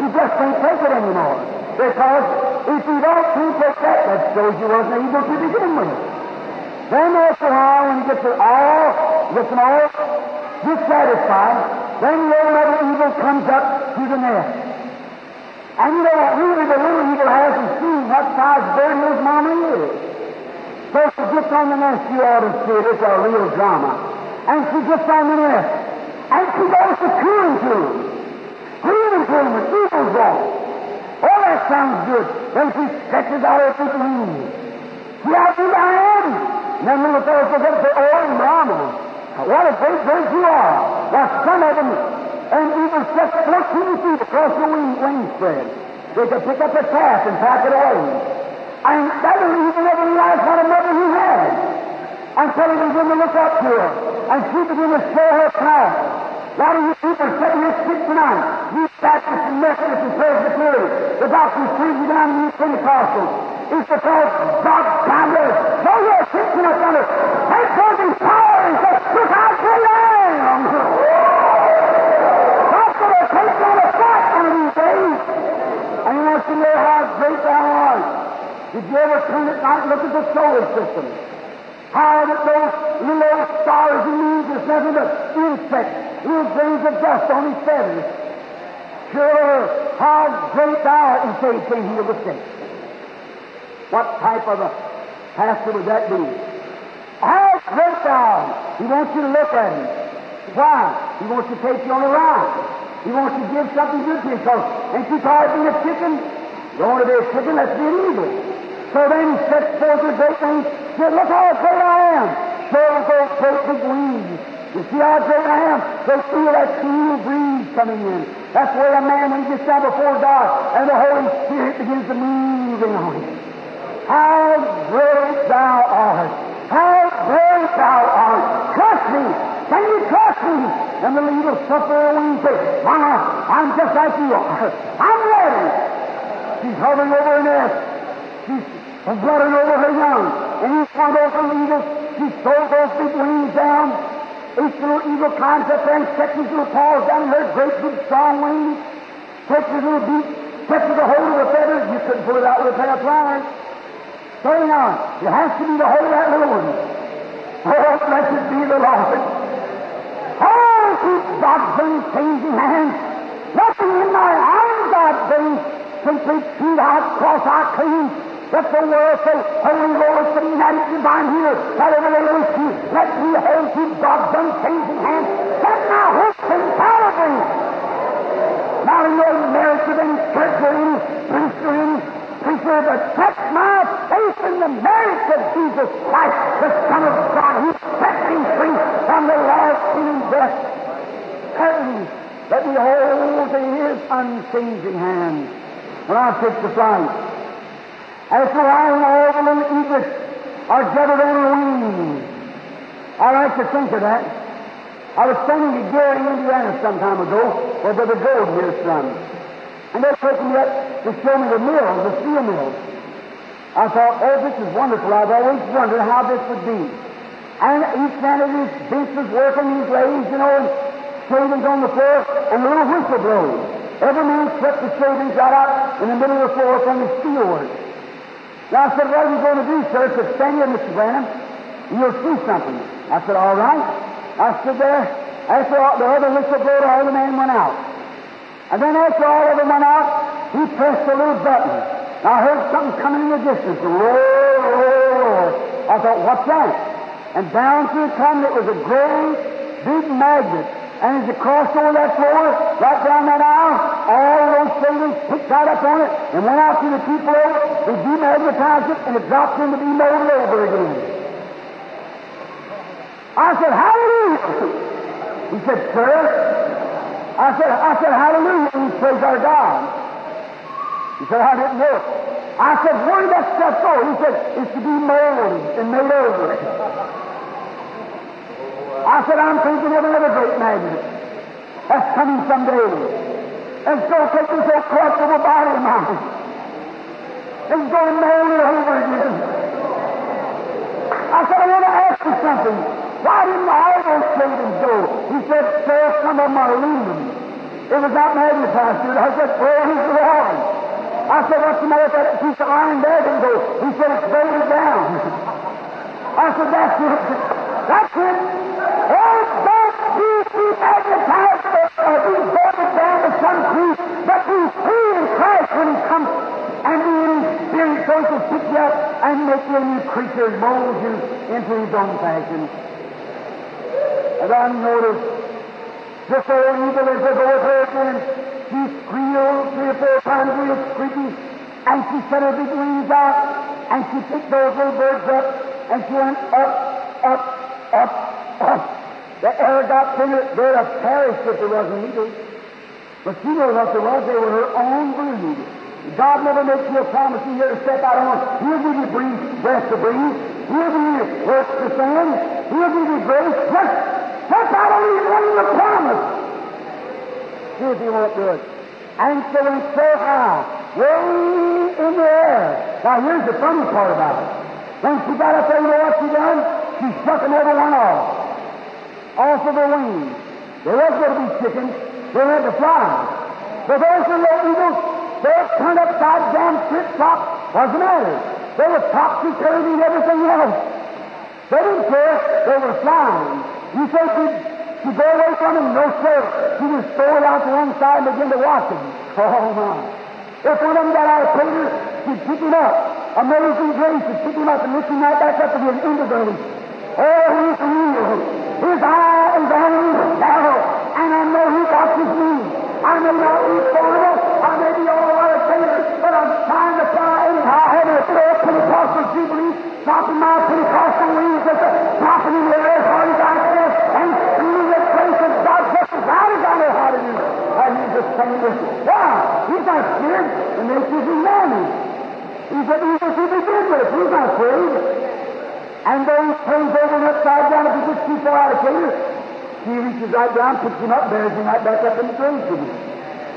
You just can't take it anymore. Because if you don't can't take that, that shows you wasn't able to begin with. Then after a while, when he gets it all, gets them all dissatisfied, then the old eagle comes up to the nest. And you know what really the little eagle hasn't seen what size bird his mama is. So she gets on the nest, you ought to see it, it's a real drama. And she gets on the nest, and she goes to to him with eagle's walk. Oh, that sounds good. Then she stretches out her big wings. See how big I am? And then little fellows goes up and say, Oh, mama, what a great bird you are. Now, some of them, And eagles stretch 14 feet across the wing, wing spread. They could pick up a calf and pack it away. And that little eagle never realized what a mother he had until he began to look up to her. And she began to show her power. A lot of you people sitting here sick tonight. You Baptists and Methodists and Presbyterians, the doctrines freezing down and you Pentecostals. It's because God found us. Throw your attention up on it. Take forth his power and say, look great I am. That's what it takes on a fact one of these days. And you want to know how great thou art. Did you ever turn at night and look at the solar system? How that those little old stars and moons is nothing but insects, little grains of dust on his feathers. Sure, how great thou art, say, can heal the sick. What type of a pastor would that be? How great thou art. He wants you to look at him. Why? He wants to take you on a ride. He wants to give something good to you. Because ain't you tired of being a chicken? You want to be a chicken? Let's be an eagle. So then he sets forth the great wings. Said, look how great I am. Shows those great big wings. You see how great I am? They feel that cool breeze coming in. That's where a man when he gets down before God and the Holy Spirit begins to move in on him. How great thou art! How great thou art! Trust me! Can you trust me? And the little suffer a wing say, Mama, I'm just like you are. I'm ready. She's hovering over her nest. She's fluttering over her young. And one of those little eagles, she throws those big wings down. Each little eagle climbs up there and sets his little paws down her great big strong wings. Takes his little beak, catches a hold of the feathers. You couldn't pull it out with a pair of pliers. So now, it has to be the hold of that little one. Oh, blessed be the Lord. Oh, keep God's unchanging hands. Nothing in my arms, God brings simply feet out, cross out clean. Let the world say, Holy Lord, fanatic divine healer, whatever they wish you, let me hold to God's unchanging hand. Set my hopes in Calvary. Not in no merits of any church or any priest or any preacher, but set my faith in the merits of Jesus Christ, the Son of God, who set me free from the of sin and death. Heaven, let me hold to His unchanging hand when I take the flight. As for I and all the little eaglets are gathered on the wings. I like to think of that. I was sending to Gary, in Indiana, some time ago, where Brother Gold here's from. And they took me up to show me the mills, the steel mill. I thought, oh, this is wonderful. I've always wondered how this would be. And each man these benches working these lathes, you know, and shavings on the floor, and a little whistle blows. Every man swept the shavings right out in the middle of the floor from the steel work. Now I said, what are you going to do, sir? I said, stand here, Mr. Branham, and you'll see something. I said, all right. I stood there. After all, the other whistle blew, all the men went out. And then after all of them went out, he pressed a little button. And I heard something coming in the distance. Roar, roar, roar. I thought, what's that? And down through it come, it was a great big magnet. And as it crossed over that floor, right down that aisle, all those sailors picked right up on it and went out to the people over. They demagnetized it, and it dropped in to be molded over again. I said, Hallelujah! He said, Sir, I said, I said, Hallelujah, and he praise our God. He said, I didn't know. I said, where did that stuff go? He said, it's to be molded and made over. I said, I'm thinking of another great magnet that's coming someday. And so take this old corruptible body of mine and go and mold it over again. I said, I want to ask you something. Why didn't all those shavings go? He said, sir, some of them are aluminum. It was not magnetized. I said, well, here's the water. I said, what's the matter with that piece of iron there didn't go? He said, it's bolted down. I said, that's it. That's it. Oh, don't be demagnetized or be bolted down to some truth, but be free in Christ when He comes and be in His Spirit going to pick you up and make you a new creature mold you into His own fashion. And I noticed, this old eagle as they go with her again, she squealed three or four times real squeaky, and she set her big wings out, and she picked those little birds up, and she went up, up, up, up. The air got thinner, they'd have perished if there wasn't eagles. But she knew what there was. They were her own breed. God never makes you a promise you here to step out on. He'll give you breathe, breath to breathe. He'll give you work to sing. He'll give you grace. Just step out on one the promise. See if you won't do it. And so went so high, way in the air. Now here's the funny part about it. When she got up there, you know what she done? She struck another one off. Off of her wings. There was going to be chickens. They had to fly. But those were little eagles they turned upside down, flip flop. What's the matter? They were topsy turvy and everything else. They didn't care. They were flying. You say, did she go away from him? No, sir. She just threw it out to one side and began to watch him. Oh, my. If one of them got out of Peter, she'd pick him up. Amazing grace, she'd pick him up and lift him right back up again into grace. Oh, he's real. His eye is on me now, and I know he watches me. I may not be forever, I may be all out of favor, but I'm trying to fly anyhow, having a throw Pentecostal jubilee, dropping my Pentecostal wings, just dropping in the air as hard as I can, and feeling the grace of God just as loud as I know how to do. And he's just saying this. Why? He's not scared. The nature's in man. He's a begin with. He's not afraid. And then he turns over and upside down. If he gets too far out of cater, he reaches right down, picks him up, bears him right back up in the grave again.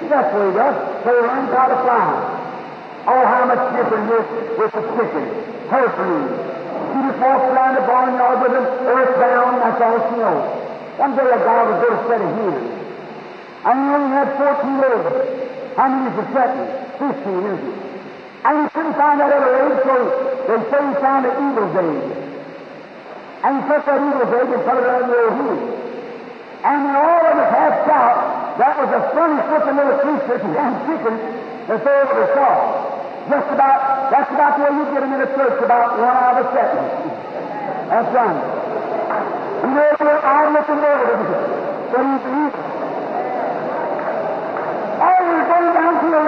That's what he does. So he learns how to fly. Oh, how much different with, with the chicken, her food. She just walks around the barnyard with him, earthbound, that's all she knows. One day a guy was to set a hen. And he only had 14 eggs. How many is the setting? 15, isn't it? And he couldn't find that other egg, so they say he found an eagle's egg. And he took that eagle's egg and put it on the old hen. And when all of us hatched out, that was the funny looking little creature, damn chicken, that they ever saw. Just about, that's about the way you get them in a church, about one out of a second. That's right. You know, you're out looking over. But he's evil. Oh, we're going down to the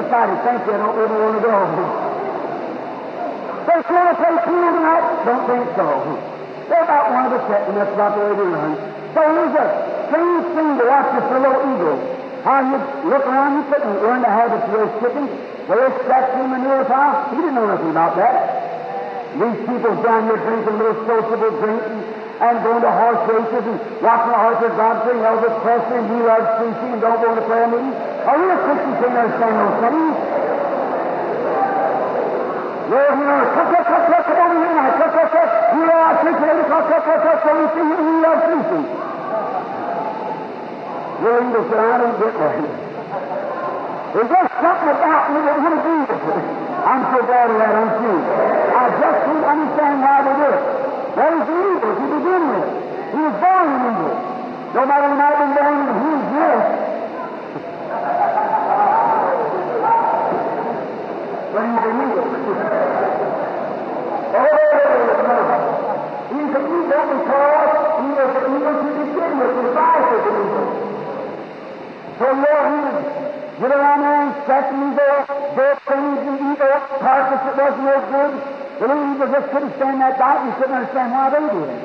Society. Thank you, I don't really want to go. They want to play pool tonight? Don't think so. They're about one of a second. That's about the way they run. So here's a strange thing to watch this little eagle. How you look around, you couldn't learn the habits of those chickens. Those scratch in manure pile. He didn't know nothing about that. These people down here drinking little sociable drink and, and going to horse races and watching Arthur Godfrey, Elvis Presley, and you love Springsteen and don't go to prayer meetings. A real Christian can't understand those things. Well, you know, come, come, come, come, come over here now. Come, come, come. You know, I think you come, come, come, come, so we see you, you love Springsteen. Your eagle said, I don't get that. There's just something about me that would it. I'm so glad of that, aren't you? I just can't understand why they do it. That is eagle to begin with. He was born an eagle. No matter he might have been born in his dress. But he's an eagle. oh. He's an eagle because he was eagle to begin with. His life was an eagle. So hands, get around there and scratch and eagle, dead things and eagle, carcass that wasn't no good. The little eagle just couldn't stand that bite and he couldn't understand why they did it.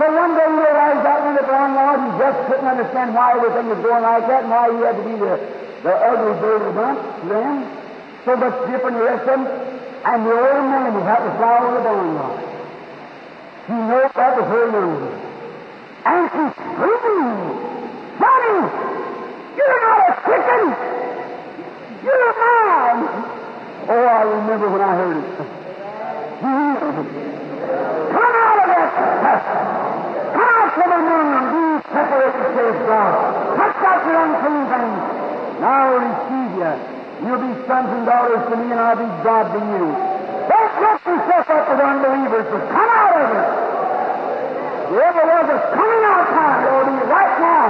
So one day he realized that when the barnyard, he just couldn't understand why everything was going like that and why he had to be the, the ugly bird of them. So much different the them. And the old man who had to fly over the barnyard. She knew that was her young And she's screaming, Johnny! You're not a chicken! You're a man! Oh, I remember when I heard it. Come out of this! Come out from among them! Be separated, says God. Touch out your unclean things. Now receive you. You'll be sons and daughters to me, and I'll be God to you. Don't mess yourself up with unbelievers, but come out of it. Whoever was is coming out time, Lord, right now.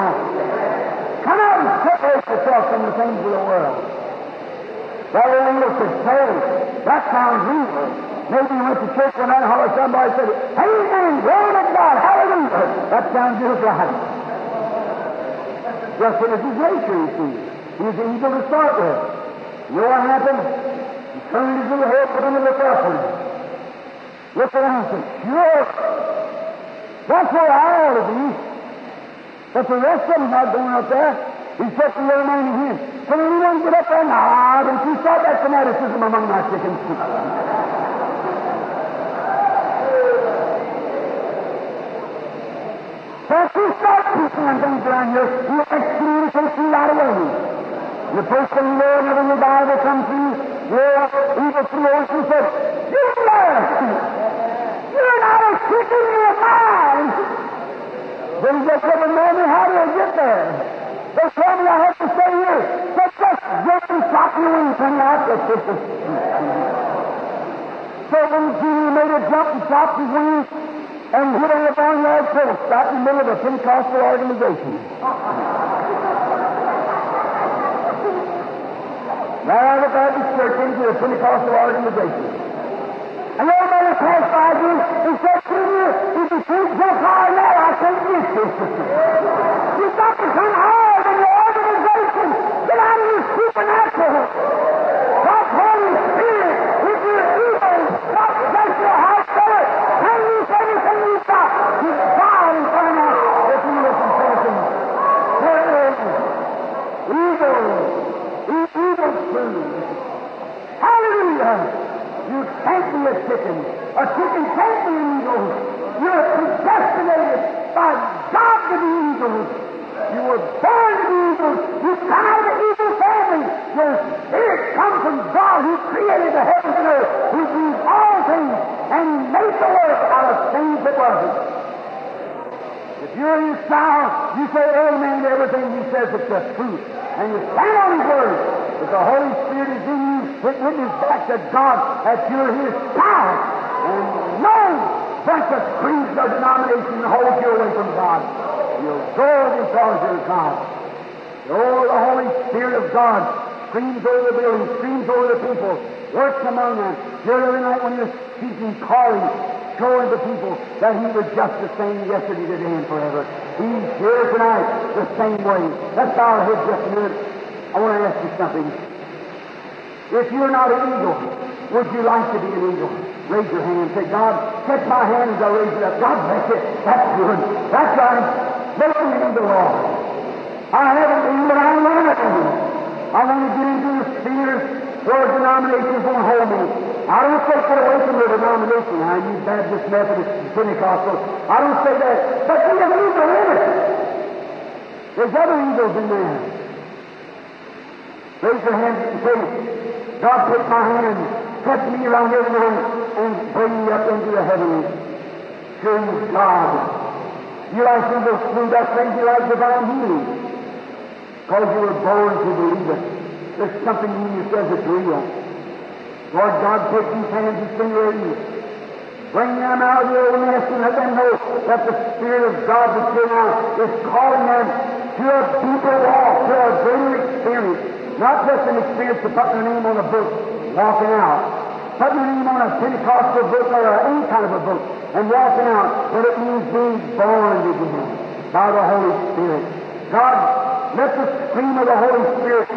Come out and separate yourself from the things of the world. Old English said, hey, that sounds evil. Maybe you went to church one night and hollered somebody said, Amen, glory to God, hallelujah. That sounds just right. Just in his nature, you see. He was evil to start with. You know what happened? He turned his little head, put him to look up and look around and said, Sure. That's where I ought to be. But the rest of them not going up there. Except the little man in him. Can anyone get up there? Nah, don't you start that fanaticism among my chickens. Once you start preaching and things around here, you excommunicate you right away. The person there, whenever your Bible comes to you, your evil theologian says, You're nasty! You're not a chicken, you're mine! Then they never know me, how do I get there? They tell me I have to stay here. But just jump and your wings when you're out there. so when Jimmy made a jump and flopped his wings and hit on the barnyard post, right in the middle of a Pentecostal organization. The Baptist church into a Pentecostal organization. And everybody passed by you and said, Junior, if you can't jump high now, I can't get you. You've got to come higher than your organization. Get out of your supernatural. God's Holy Spirit with your evil, not just your heart filler. Can you everything you've got? You bow and find out if you listen person. Evil. Evil food. Hallelujah. You can't be a chicken. A chicken can't be an eagle. You're predestinated by God to be eagles. You were born to be eagles. You come out of the eagle family. Your spirit comes from God who created the heavens and earth, who breathed all things and made the world out of things that wasn't. If you're in his child, you say amen to everything he says it's the truth. And you stand on his word. If the Holy Spirit is in you, it witness back to God that you're his child. And no bunch of creeds or denomination holds you away from God. You'll go because you're God. Oh, the Holy Spirit of God screams over the building, screams over the people, works among them. Here every night when you're speaking, calling, showing the people that He was just the same yesterday, today, and forever. He's here tonight the same way. Let's bow our heads just a minute. I want to ask you something. If you're not an eagle, would you like to be an eagle? Raise your hand and say, God, catch my hand as I raise it up. God bless it. That's good. That's right. Me an eagle, Lord. I haven't been, but I want to be. I want to get into the spheres where denominations won't hold me. I don't say get away from the denomination. Now, you Baptist, Methodist, Pentecostal. I don't say that. But see, an eagle in it. There's other eagles in there. Raise your hands and say, God, take my hand, touch me around here tonight, and bring me up into the heavens. Praise God. You like eagles flew that crazy like divine healing. Because you were born to believe it. There's something in you that says it's real. Lord God, take these hands and your ears. Bring them out of the old and let them know that the Spirit of God that's here now is calling them to a deeper walk, to a greater experience. Not just an experience of putting their name on a book, walking out. Putting their name on a Pentecostal book or any kind of a book and walking out, but it means being born again by the Holy Spirit. God, let the scream of the Holy Spirit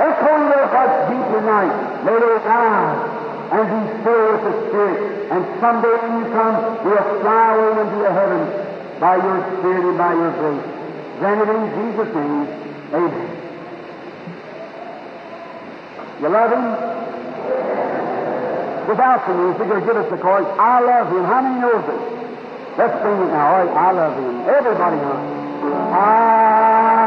their hearts deep tonight. Let it rise and be filled with the Spirit. And someday when you come, we'll fly away into the heavens by your Spirit and by your grace. Grant it in Jesus' name. Amen. You love Him? Without the music, or give us the chorus, I love Him. How many knows it? Let's sing it now. All right, I love Him. Everybody hum. Jesus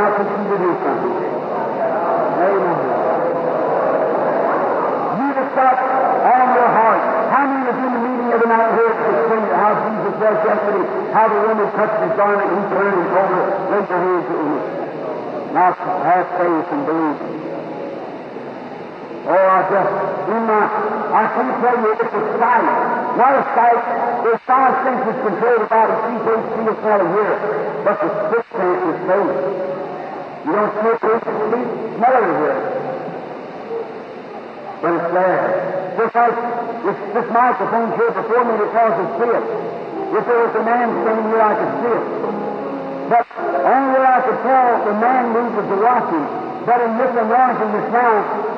Something. Amen. You the the the the woman his garment he turned and told her, your hands me. Now have faith and believe. Oh, I just, in my, I can't tell you, it's a sight. What a sight. There's five senses control the body, see, taste, feel, smell, and hear. But the sixth sense is faith. You don't see see, smell it, or hear. But it's there. Just like this, this microphone here before me tells us see it. If there was a man standing here, I could see it. But only way I could tell the man moves is to watch him. But in this anointing just now,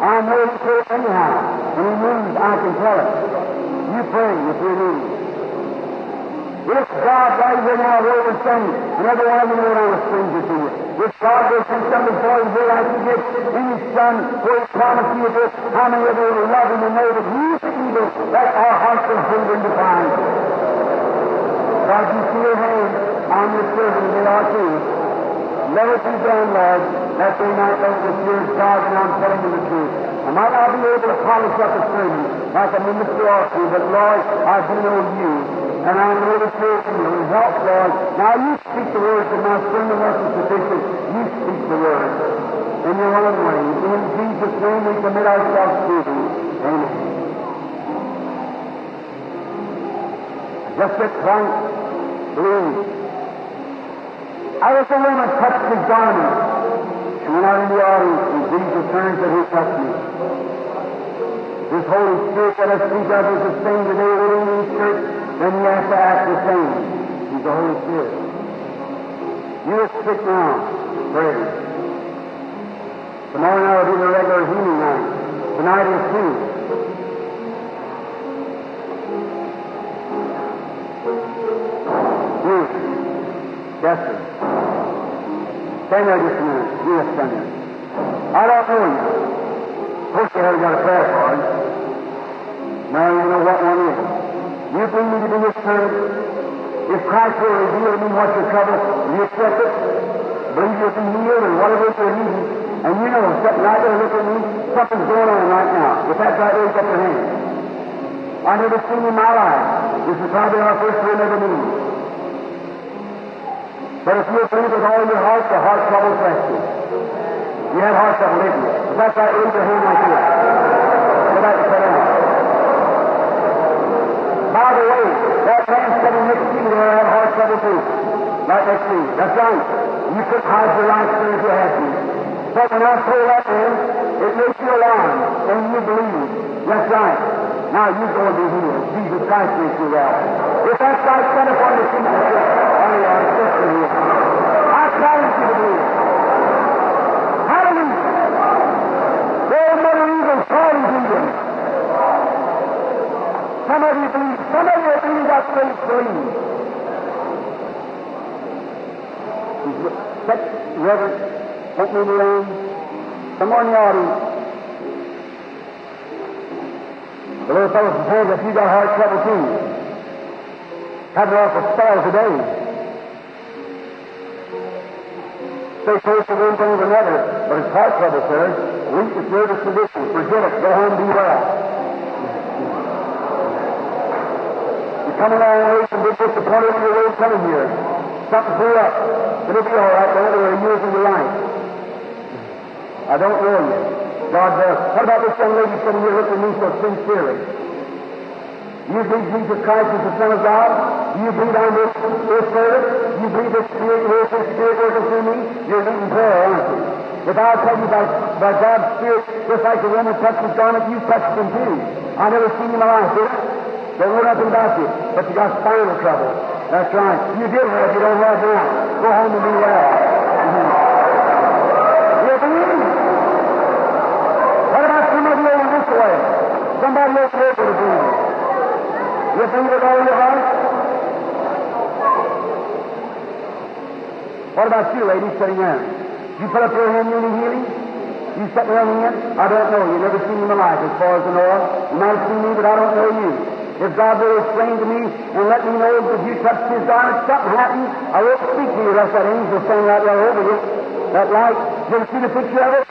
I know he's here anyhow. When he moves, I can tell it. You pray if you need. If God right here now where we're standing, and every one of you know I'm a stranger to you. If God will send something for you here like He did in His Son, where He promised you this, how many of you will love Him and know that He's the evil that our hearts are hungering to find? God, you see your hand on your children, they are too. Let it be done, Lord, that they might know that you're God and I'm telling them the truth. I might not be able to polish up a sermon like a minister ought to, but Lord, I do know you. And I know that you're will help, Lord. Now you speak the words of my sermon wasn't sufficient. You speak the word in your own way. In Jesus' name we commit ourselves to thee. Amen. Just get right. Believe. I was the woman touched his garment. She went out in the audience, and Jesus turned to who touched me. This Holy Spirit that I speak of is the same today within this church, then you have to act the same. He's the Holy Spirit. You just sit down, Pray. Tomorrow night will be the regular healing night. Tonight is. You. Yes, sir. Stand there just a minute. You just stand there. I don't know you. Of course, you haven't got a prayer card. Now you know what one is. You bring me to be your servant. If Christ will reveal to me what your trouble, you accept it? Believe you'll be healed and whatever you're needing. And you know, sitting right there looking at me, something's going on right now. If that's right, raise up your hand. I never seen in my life. This is probably our first time ever meeting. But if you believe with all your heart, the heart trouble's rescue. You had heart trouble, didn't you? If that's right, raise your hand like this. Go back and sit down. The way, that man sitting next to you there had heart trouble too. Next to you. That's right. You couldn't hide your life there if you had to. But when I told that man, it makes you alarmed, and you believe. That's right. Now you go and be healed. Jesus Christ makes you well. If that's right, stand up on the say, Oh, yeah, I'm sister here. I challenge you to believe. Hallelujah. There are many calling to you. Some of you that faith believe. Such reverence, opening the room, somewhere in the audience. The little fellow from Kansas, if you got heart trouble too. Had an awful spell today. Stay close to one thing or another, but it's heart trouble, sir. Weakness, nervous condition. Forget it. Go home and be well. Coming a long way from big disappointed in your way coming here. Something blew up. It'll be all right. Don't worry. Years of your life. I don't know you. God does. What about this young lady sitting here looking at me so sincerely? Do you believe Jesus Christ is the Son of God? Do you believe I'm this, this service? Do you believe this Spirit, this Spirit working through me? You're needing prayer, aren't you? If I'll tell you by, by God's Spirit, just like the woman touched his garment, you touched him too. I never seen you in my life, did I? Don't know nothing about you, but you got spinal trouble. That's right. You did have, you don't have now. Go home and be well. Mm-hmm. You believe? What about some of you over this way? Somebody over there to believe. You believe with all your heart? What about you, lady, sitting there? You put up your hand, you need healing? You set the end? I don't know. you never seen me in my life as far as I know. You might have seen me, but I don't know you. If God will explain to me and let me know that you touched his garment, something happened, I won't speak to you unless that angel standing right there over you. That light, you ever see the picture of it?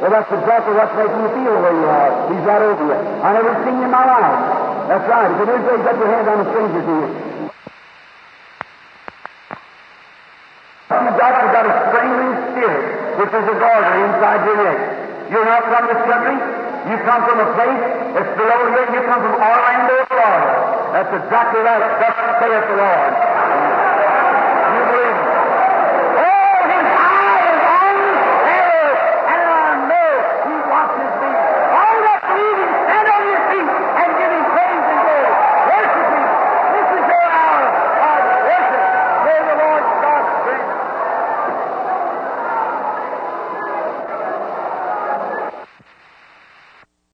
Well, that's exactly what's making you feel the you are. He's right over you. I never seen you in my life. That's right. If it is, raise up your hand on a stranger to you. You got, you got a strangling spirit, which is a goiter inside your neck. You're not from this country. You come from a place that's below here. You come from Orlando, Florida. That's exactly right. Thus saith the Lord.